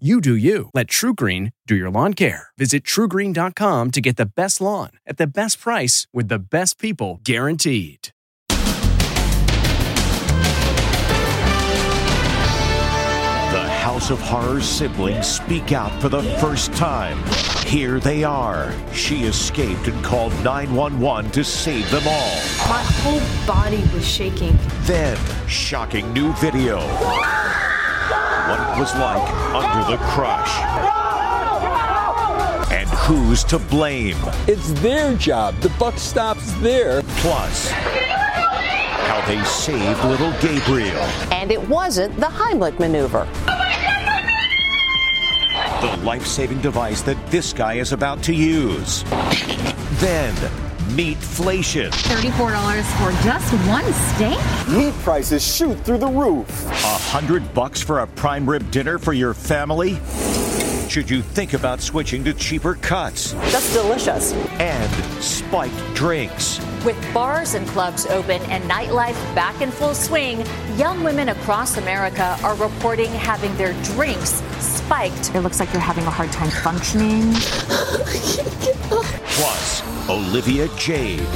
You do you. Let TruGreen do your lawn care. Visit trugreen.com to get the best lawn at the best price with the best people guaranteed. The House of Horrors siblings speak out for the first time. Here they are. She escaped and called 911 to save them all. My whole body was shaking. Then, shocking new video. What it was like under the crush. And who's to blame? It's their job. The buck stops there. Plus, how they saved little Gabriel. And it wasn't the Heimlich maneuver. The life saving device that this guy is about to use. Then, meatflation. $34 for just one steak? Meat prices shoot through the roof. A hundred bucks for a prime rib dinner for your family? Should you think about switching to cheaper cuts? That's delicious. And spiked drinks. With bars and clubs open and nightlife back in full swing, young women across America are reporting having their drinks spiked. It looks like you're having a hard time functioning. Plus, Olivia Jade.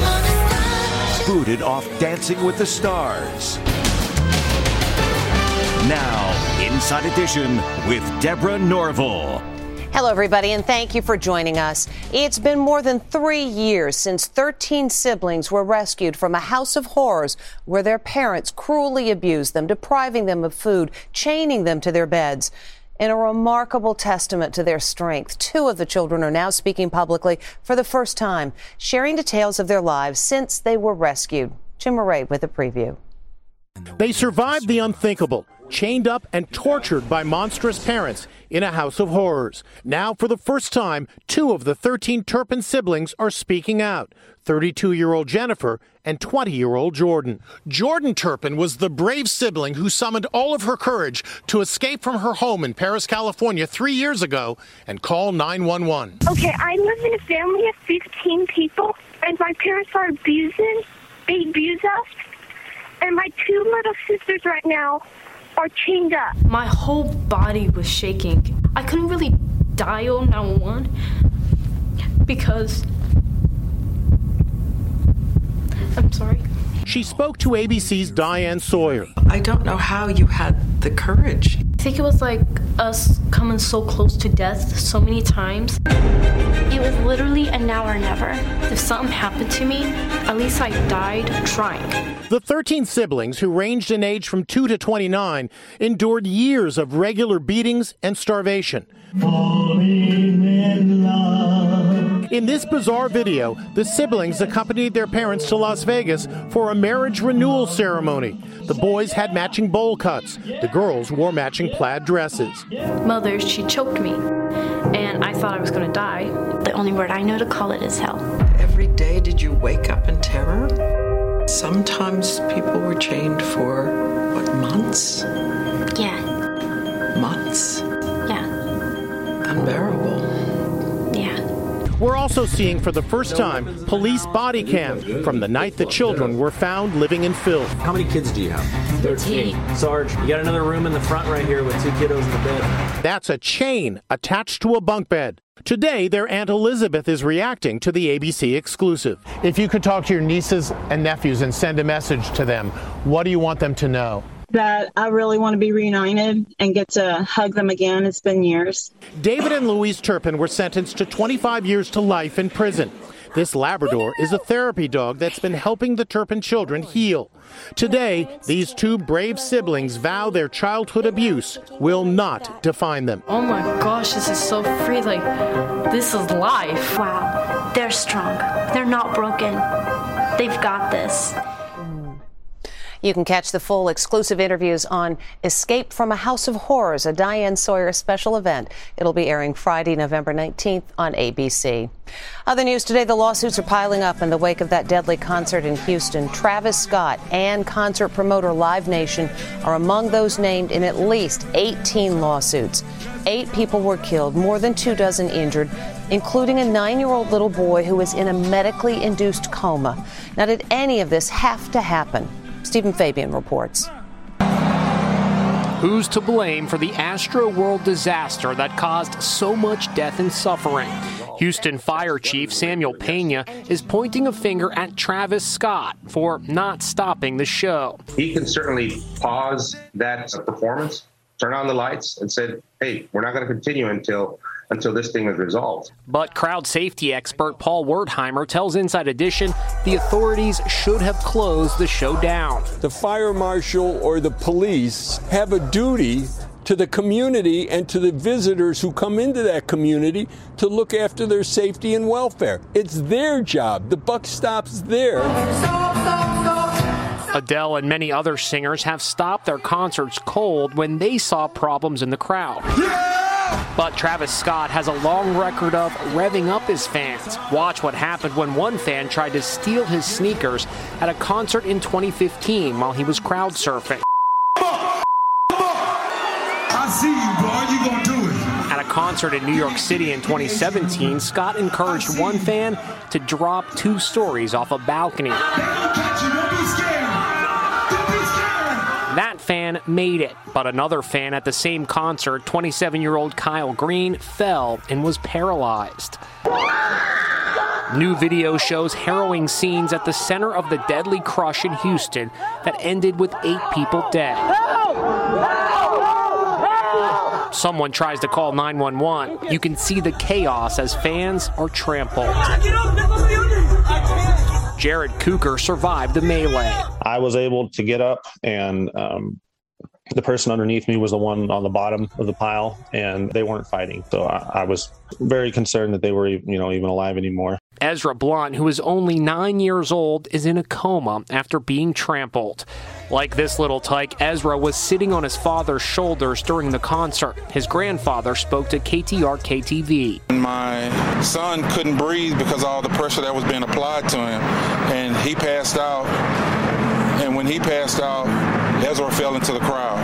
Booted off Dancing with the Stars. Now, Inside Edition with Deborah Norville. Hello, everybody, and thank you for joining us. It's been more than three years since 13 siblings were rescued from a house of horrors where their parents cruelly abused them, depriving them of food, chaining them to their beds. In a remarkable testament to their strength, two of the children are now speaking publicly for the first time, sharing details of their lives since they were rescued. Jim Murray with a preview. They survived the unthinkable, chained up and tortured by monstrous parents in a house of horrors. Now, for the first time, two of the 13 Turpin siblings are speaking out 32 year old Jennifer and 20 year old Jordan. Jordan Turpin was the brave sibling who summoned all of her courage to escape from her home in Perris, California three years ago and call 911. Okay, I live in a family of 15 people, and my parents are abusing. They abuse us. And my two little sisters right now are chained up. My whole body was shaking. I couldn't really dial 911 because. I'm sorry. She spoke to ABC's Diane Sawyer. I don't know how you had the courage. I think it was like us coming so close to death so many times. It was literally a now or never. If something happened to me, at least I died trying. The 13 siblings, who ranged in age from 2 to 29, endured years of regular beatings and starvation. Falling In this bizarre video, the siblings accompanied their parents to Las Vegas for a marriage renewal ceremony. The boys had matching bowl cuts. The girls wore matching plaid dresses. Mother, she choked me, and I thought I was going to die. The only word I know to call it is hell. Every day, did you wake up in terror? Sometimes people were chained for, what, months? Yeah, Months. yeah, Unbearable. Yeah. We're also seeing for the first time police body cam from the night the children were found living in filth. How many kids do you have? 13. Sarge, you got another room in the front right here with two kiddos in the bed. That's a chain attached to a bunk bed. Today, their Aunt Elizabeth is reacting to the ABC exclusive. If you could talk to your nieces and nephews and send a message to them, what do you want them to know? That I really want to be reunited and get to hug them again. It's been years. David and Louise Turpin were sentenced to 25 years to life in prison. This Labrador is a therapy dog that's been helping the Turpin children heal. Today, these two brave siblings vow their childhood abuse will not define them. Oh my gosh, this is so free. Like, this is life. Wow, they're strong. They're not broken. They've got this. You can catch the full exclusive interviews on Escape from a House of Horrors, a Diane Sawyer special event. It'll be airing Friday, November 19th on ABC. Other news today the lawsuits are piling up in the wake of that deadly concert in Houston. Travis Scott and concert promoter Live Nation are among those named in at least 18 lawsuits. Eight people were killed, more than two dozen injured, including a nine year old little boy who was in a medically induced coma. Now, did any of this have to happen? Stephen Fabian reports. Who's to blame for the Astroworld disaster that caused so much death and suffering? Houston Fire Chief Samuel Pena is pointing a finger at Travis Scott for not stopping the show. He can certainly pause that performance, turn on the lights, and said, "Hey, we're not going to continue until until this thing is resolved. But crowd safety expert Paul Wertheimer tells Inside Edition the authorities should have closed the show down. The fire marshal or the police have a duty to the community and to the visitors who come into that community to look after their safety and welfare. It's their job. The buck stops there. Adele and many other singers have stopped their concerts cold when they saw problems in the crowd. But Travis Scott has a long record of revving up his fans. Watch what happened when one fan tried to steal his sneakers at a concert in 2015 while he was crowd surfing. I see you, bro. You gonna do it. At a concert in New York City in 2017, Scott encouraged one fan to drop two stories off a balcony. Fan made it, but another fan at the same concert, 27 year old Kyle Green, fell and was paralyzed. New video shows harrowing scenes at the center of the deadly crush in Houston that ended with eight people dead. Someone tries to call 911. You can see the chaos as fans are trampled. Jared Cooker survived the melee. I was able to get up, and um, the person underneath me was the one on the bottom of the pile, and they weren't fighting. So I, I was very concerned that they were, you know, even alive anymore. Ezra Blount, who is only nine years old, is in a coma after being trampled. Like this little tyke, Ezra was sitting on his father's shoulders during the concert. His grandfather spoke to KTRK TV. My son couldn't breathe because of all the pressure that was being applied to him, and he passed out. And when he passed out, Ezra fell into the crowd,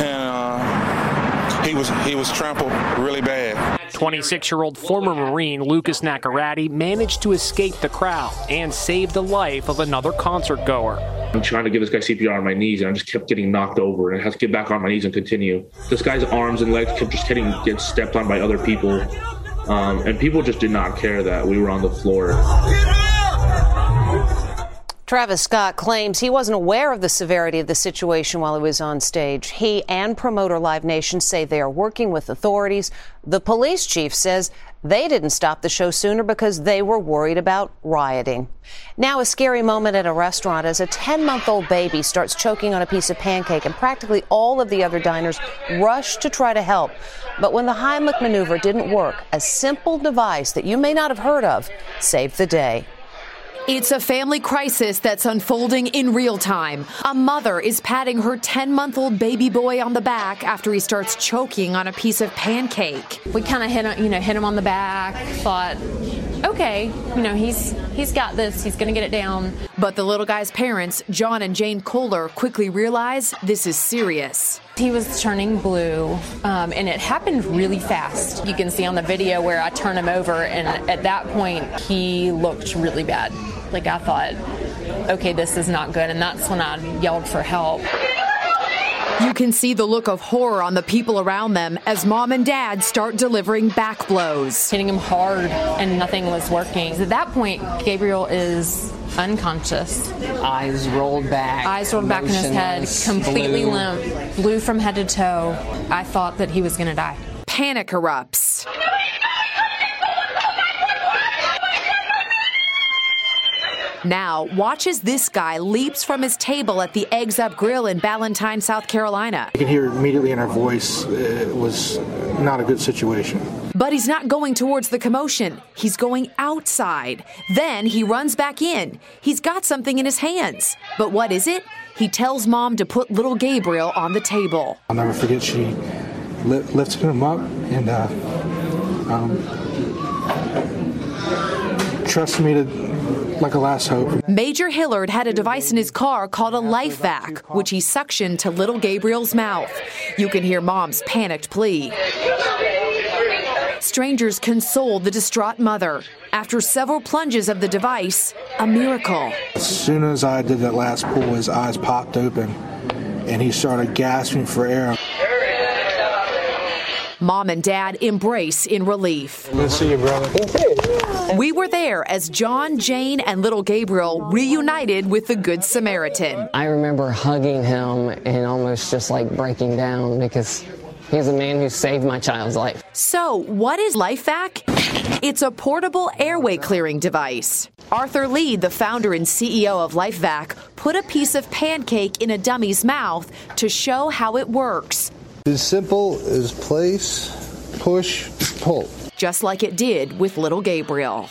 and uh, he was he was trampled really bad. 26 year old former Marine Lucas Nacarati managed to escape the crowd and save the life of another concert goer. I'm trying to give this guy CPR on my knees, and I just kept getting knocked over, and I had to get back on my knees and continue. This guy's arms and legs kept just getting get stepped on by other people, um, and people just did not care that we were on the floor. Travis Scott claims he wasn't aware of the severity of the situation while he was on stage. He and promoter Live Nation say they are working with authorities. The police chief says they didn't stop the show sooner because they were worried about rioting. Now, a scary moment at a restaurant as a 10 month old baby starts choking on a piece of pancake, and practically all of the other diners rush to try to help. But when the Heimlich maneuver didn't work, a simple device that you may not have heard of saved the day. It's a family crisis that's unfolding in real time. A mother is patting her 10 month old baby boy on the back after he starts choking on a piece of pancake. We kind of hit him, you know, hit him on the back, thought, okay, you know, he's he's got this, he's going to get it down. But the little guy's parents, John and Jane Kohler, quickly realize this is serious. He was turning blue, um, and it happened really fast. You can see on the video where I turn him over, and at that point, he looked really bad. Like I thought, okay, this is not good, and that's when I yelled for help. You can see the look of horror on the people around them as mom and dad start delivering back blows. Hitting him hard, and nothing was working. At that point, Gabriel is unconscious. Eyes rolled back. Eyes rolled back in his head, completely blue. limp, blue from head to toe. I thought that he was going to die. Panic erupts. Now, watch as this guy leaps from his table at the Eggs Up Grill in Ballantyne, South Carolina. You can hear immediately in our voice uh, it was not a good situation. But he's not going towards the commotion. He's going outside. Then he runs back in. He's got something in his hands. But what is it? He tells mom to put little Gabriel on the table. I'll never forget she li- lifted him up and uh, um, trusted me to like a last hope. Major Hillard had a device in his car called a life LifeVac, which he suctioned to little Gabriel's mouth. You can hear mom's panicked plea. Strangers consoled the distraught mother. After several plunges of the device, a miracle. As soon as I did that last pull, his eyes popped open and he started gasping for air. Mom and dad embrace in relief. Good to see you, brother. We were there as John, Jane, and little Gabriel reunited with the Good Samaritan. I remember hugging him and almost just like breaking down because he's a man who saved my child's life. So, what is LifeVac? It's a portable airway clearing device. Arthur Lih, the founder and CEO of LifeVac, put a piece of pancake in a dummy's mouth to show how it works. As simple as place, push, pull. Just like it did with little Gabriel.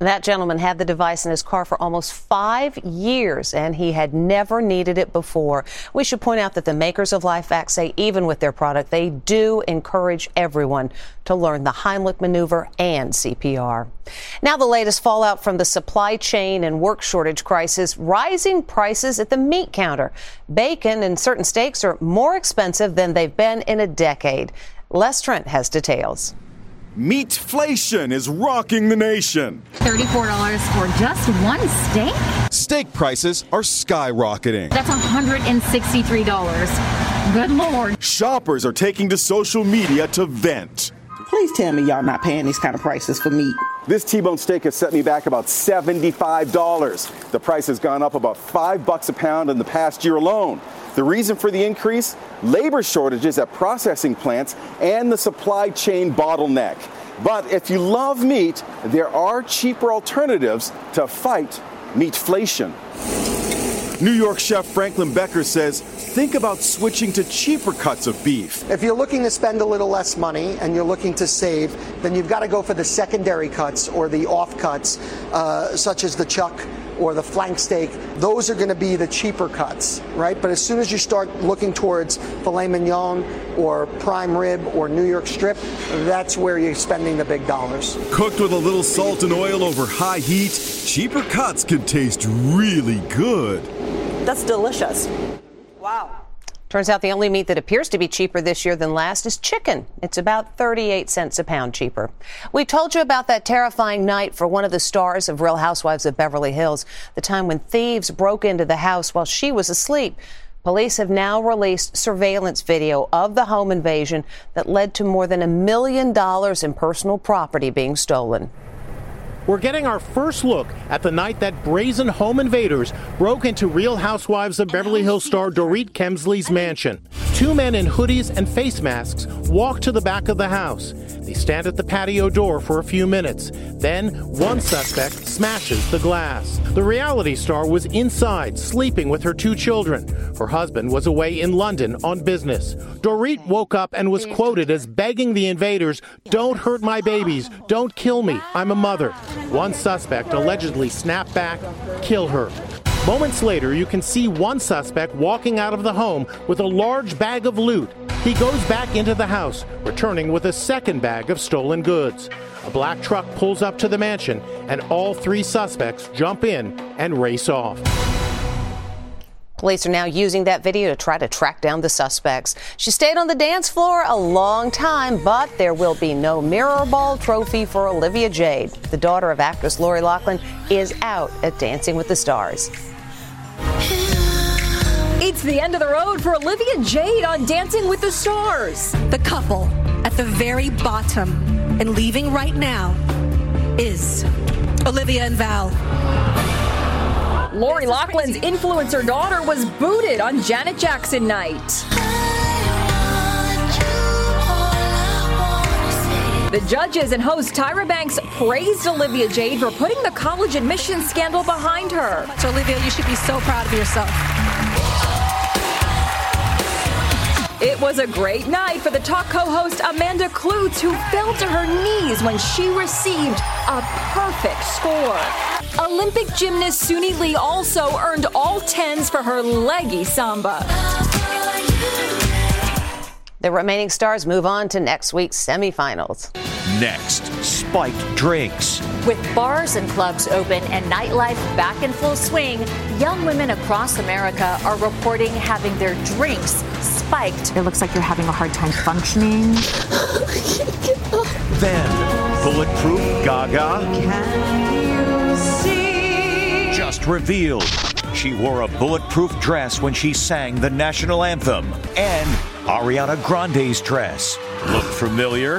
That gentleman had the device in his car for almost five years, and he had never needed it before. We should point out that the makers of LifeVac say even with their product, they do encourage everyone to learn the Heimlich maneuver and CPR. Now, the latest fallout from the supply chain and work shortage crisis rising prices at the meat counter. Bacon and certain steaks are more expensive than they've been in a decade. Les Trent has details. Meatflation is rocking the nation. $34 for just one steak? Steak prices are skyrocketing. That's $163. Good lord. Shoppers are taking to social media to vent. Please tell me y'all not paying these kind of prices for meat. This T-bone steak has set me back about $75. The price has gone up about 5 bucks a pound in the past year alone. The reason for the increase? Labor shortages at processing plants and the supply chain bottleneck. But if you love meat, there are cheaper alternatives to fight meatflation. New York chef Franklin Becker says think about switching to cheaper cuts of beef. If you're looking to spend a little less money and you're looking to save, then you've got to go for the secondary cuts or the off cuts, uh, such as the chuck or the flank steak. Those are going to be the cheaper cuts, right? But as soon as you start looking towards filet mignon or prime rib or New York strip, that's where you're spending the big dollars. Cooked with a little salt and oil over high heat, cheaper cuts can taste really good. That's delicious. Turns out the only meat that appears to be cheaper this year than last is chicken. It's about 38 cents a pound cheaper. We told you about that terrifying night for one of the stars of Real Housewives of Beverly Hills, the time when thieves broke into the house while she was asleep. Police have now released surveillance video of the home invasion that led to more than a million dollars in personal property being stolen. We're getting our first look at the night that brazen home invaders broke into Real Housewives of Beverly Hills star Dorit Kemsley's mansion. Two men in hoodies and face masks walk to the back of the house. They stand at the patio door for a few minutes. Then one suspect smashes the glass. The reality star was inside, sleeping with her two children. Her husband was away in London on business. Dorit woke up and was quoted as begging the invaders, Don't hurt my babies. Don't kill me. I'm a mother. One suspect allegedly snapped back, kill her. Moments later, you can see one suspect walking out of the home with a large bag of loot. He goes back into the house, returning with a second bag of stolen goods. A black truck pulls up to the mansion, and all three suspects jump in and race off. Police are now using that video to try to track down the suspects. She stayed on the dance floor a long time, but there will be no mirror ball trophy for Olivia Jade. The daughter of actress Lori Loughlin is out at Dancing with the Stars. It's the end of the road for Olivia Jade on Dancing with the Stars. The couple at the very bottom and leaving right now is Olivia and Val. Lori Loughlin's influencer daughter was booted on Janet Jackson night. The judges and host Tyra Banks praised Olivia Jade for putting the college admissions scandal behind her. So, Olivia, you should be so proud of yourself. It was a great night for the talk co-host Amanda Kloots, who fell to her knees when she received a perfect score. Olympic gymnast Suni Lee also earned all tens for her leggy samba. The remaining stars move on to next week's semifinals. Next, spiked drinks. With bars and clubs open and nightlife back in full swing, young women across America are reporting having their drinks spiked. It looks like you're having a hard time functioning. Then, bulletproof Gaga. Can you see? Just revealed. She wore a bulletproof dress when she sang the national anthem and Ariana Grande's dress. Look familiar?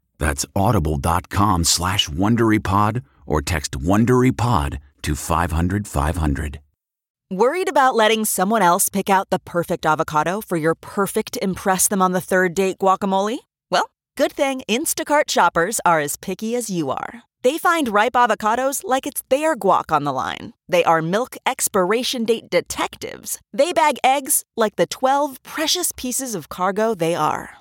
That's audible.com slash WonderyPod or text WonderyPod to 500, 500. Worried about letting someone else pick out the perfect avocado for your perfect Impress Them on the Third Date guacamole? Well, good thing Instacart shoppers are as picky as you are. They find ripe avocados like it's their guac on the line. They are milk expiration date detectives. They bag eggs like the 12 precious pieces of cargo they are.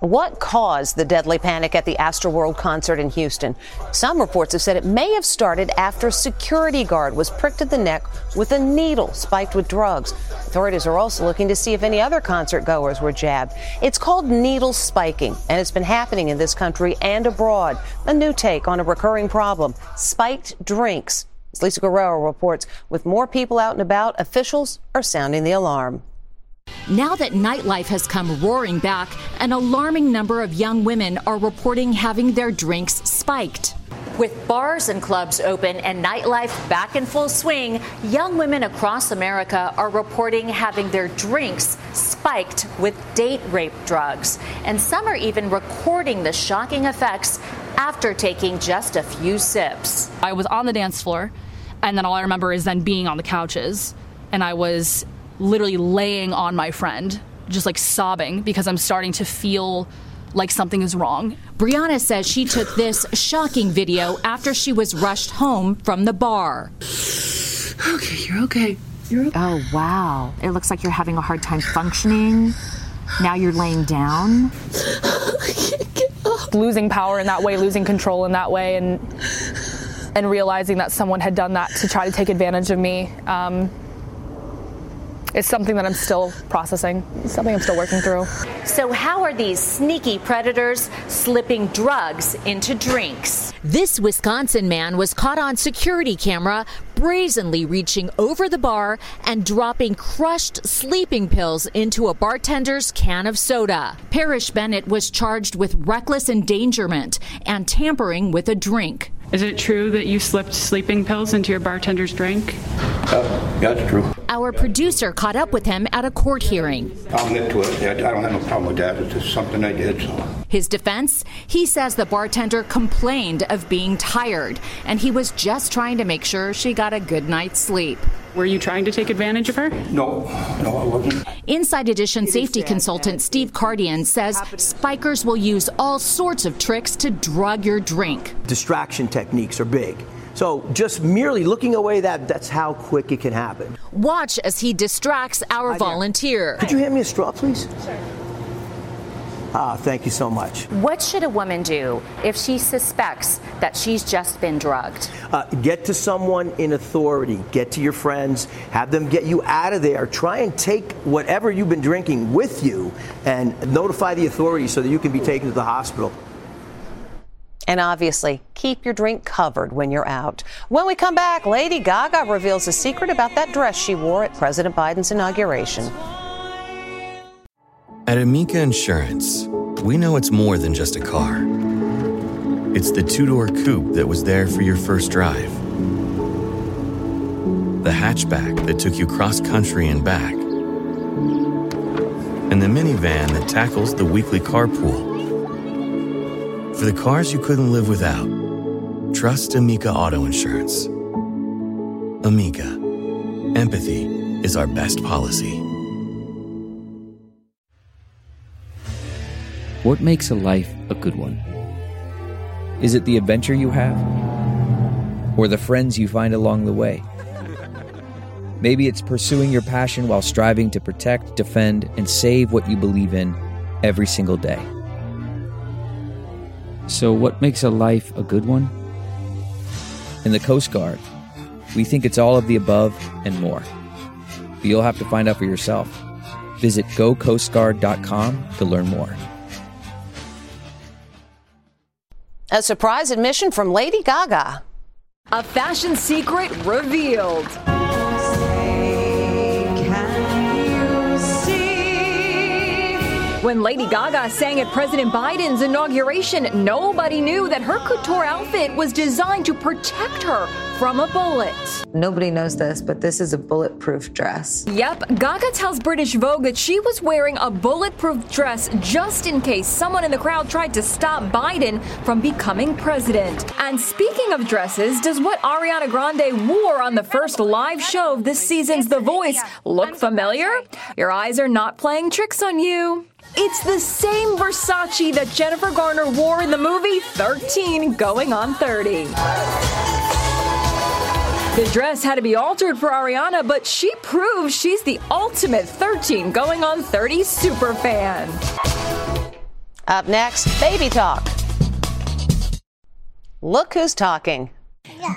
What caused the deadly panic at the Astroworld concert in Houston? Some reports have said it may have started after a security guard was pricked at the neck with a needle spiked with drugs. Authorities are also looking to see if any other concert goers were jabbed. It's called needle spiking, and it's been happening in this country and abroad. A new take on a recurring problem spiked drinks. As Lisa Guerrero reports, with more people out and about, officials are sounding the alarm. Now that nightlife has come roaring back, an alarming number of young women are reporting having their drinks spiked. With bars and clubs open and nightlife back in full swing, young women across America are reporting having their drinks spiked with date rape drugs. And some are even recording the shocking effects after taking just a few sips. I was on the dance floor, and then all I remember is then being on the couches, and I was literally laying on my friend, just like sobbing because I'm starting to feel like something is wrong. Brianna says she took this shocking video after she was rushed home from the bar. Okay, you're okay. You're okay. Oh, wow. It looks like you're having a hard time functioning. Now you're laying down. losing power in that way, losing control in that way, and and realizing that someone had done that to try to take advantage of me. Um, it's something that I'm still processing, it's something I'm still working through. So, how are these sneaky predators slipping drugs into drinks? This Wisconsin man was caught on security camera brazenly reaching over the bar and dropping crushed sleeping pills into a bartender's can of soda. Parrish Bennett was charged with reckless endangerment and tampering with a drink. Is it true that you slipped sleeping pills into your bartender's drink? Uh, that's true. Our producer caught up with him at a court hearing. I'll admit to it. I don't have no problem with that. It's just something I did. So. His defense? He says the bartender complained of being tired and he was just trying to make sure she got a good night's sleep. Were you trying to take advantage of her? No, no, I wasn't. Inside Edition safety consultant Steve Kardian says spikers will use all sorts of tricks to drug your drink. Distraction techniques are big. So just merely looking away that that's how quick it can happen. Watch as he distracts our volunteer. Could you hand me a straw, please? Ah, thank you so much. What should a woman do if she suspects that she's just been drugged? Uh, get to someone in authority. Get to your friends. Have them get you out of there. Try and take whatever you've been drinking with you and notify the authorities so that you can be taken to the hospital. And obviously, keep your drink covered when you're out. When we come back, Lady Gaga reveals a secret about that dress she wore at President Biden's inauguration. At Amica Insurance, we know it's more than just a car. It's the two door coupe that was there for your first drive, the hatchback that took you cross country and back, and the minivan that tackles the weekly carpool. For the cars you couldn't live without, trust Amica Auto Insurance. Amica, empathy is our best policy. What makes a life a good one? Is it the adventure you have? Or the friends you find along the way? Maybe it's pursuing your passion while striving to protect, defend, and save what you believe in every single day. So, what makes a life a good one? In the Coast Guard, we think it's all of the above and more. But you'll have to find out for yourself. Visit gocoastguard.com to learn more. A surprise admission from Lady Gaga. A fashion secret revealed. When Lady Gaga sang at President Biden's inauguration, nobody knew that her couture outfit was designed to protect her from a bullet. Nobody knows this, but this is a bulletproof dress. Yep, Gaga tells British Vogue that she was wearing a bulletproof dress just in case someone in the crowd tried to stop Biden from becoming president. And speaking of dresses, does what Ariana Grande wore on the first live show of this season's The Voice look familiar? Your eyes are not playing tricks on you. It's the same Versace that Jennifer Garner wore in the movie 13 Going on 30. The dress had to be altered for Ariana, but she proves she's the ultimate 13 going on 30 super fan. Up next, baby talk. Look who's talking.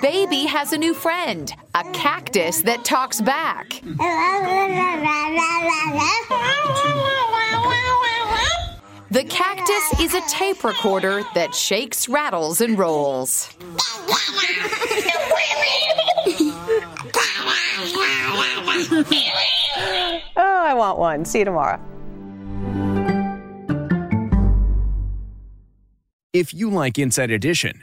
Baby has a new friend, a cactus that talks back. The cactus is a tape recorder that shakes, rattles, and rolls. oh, I want one. See you tomorrow. If you like Inside Edition,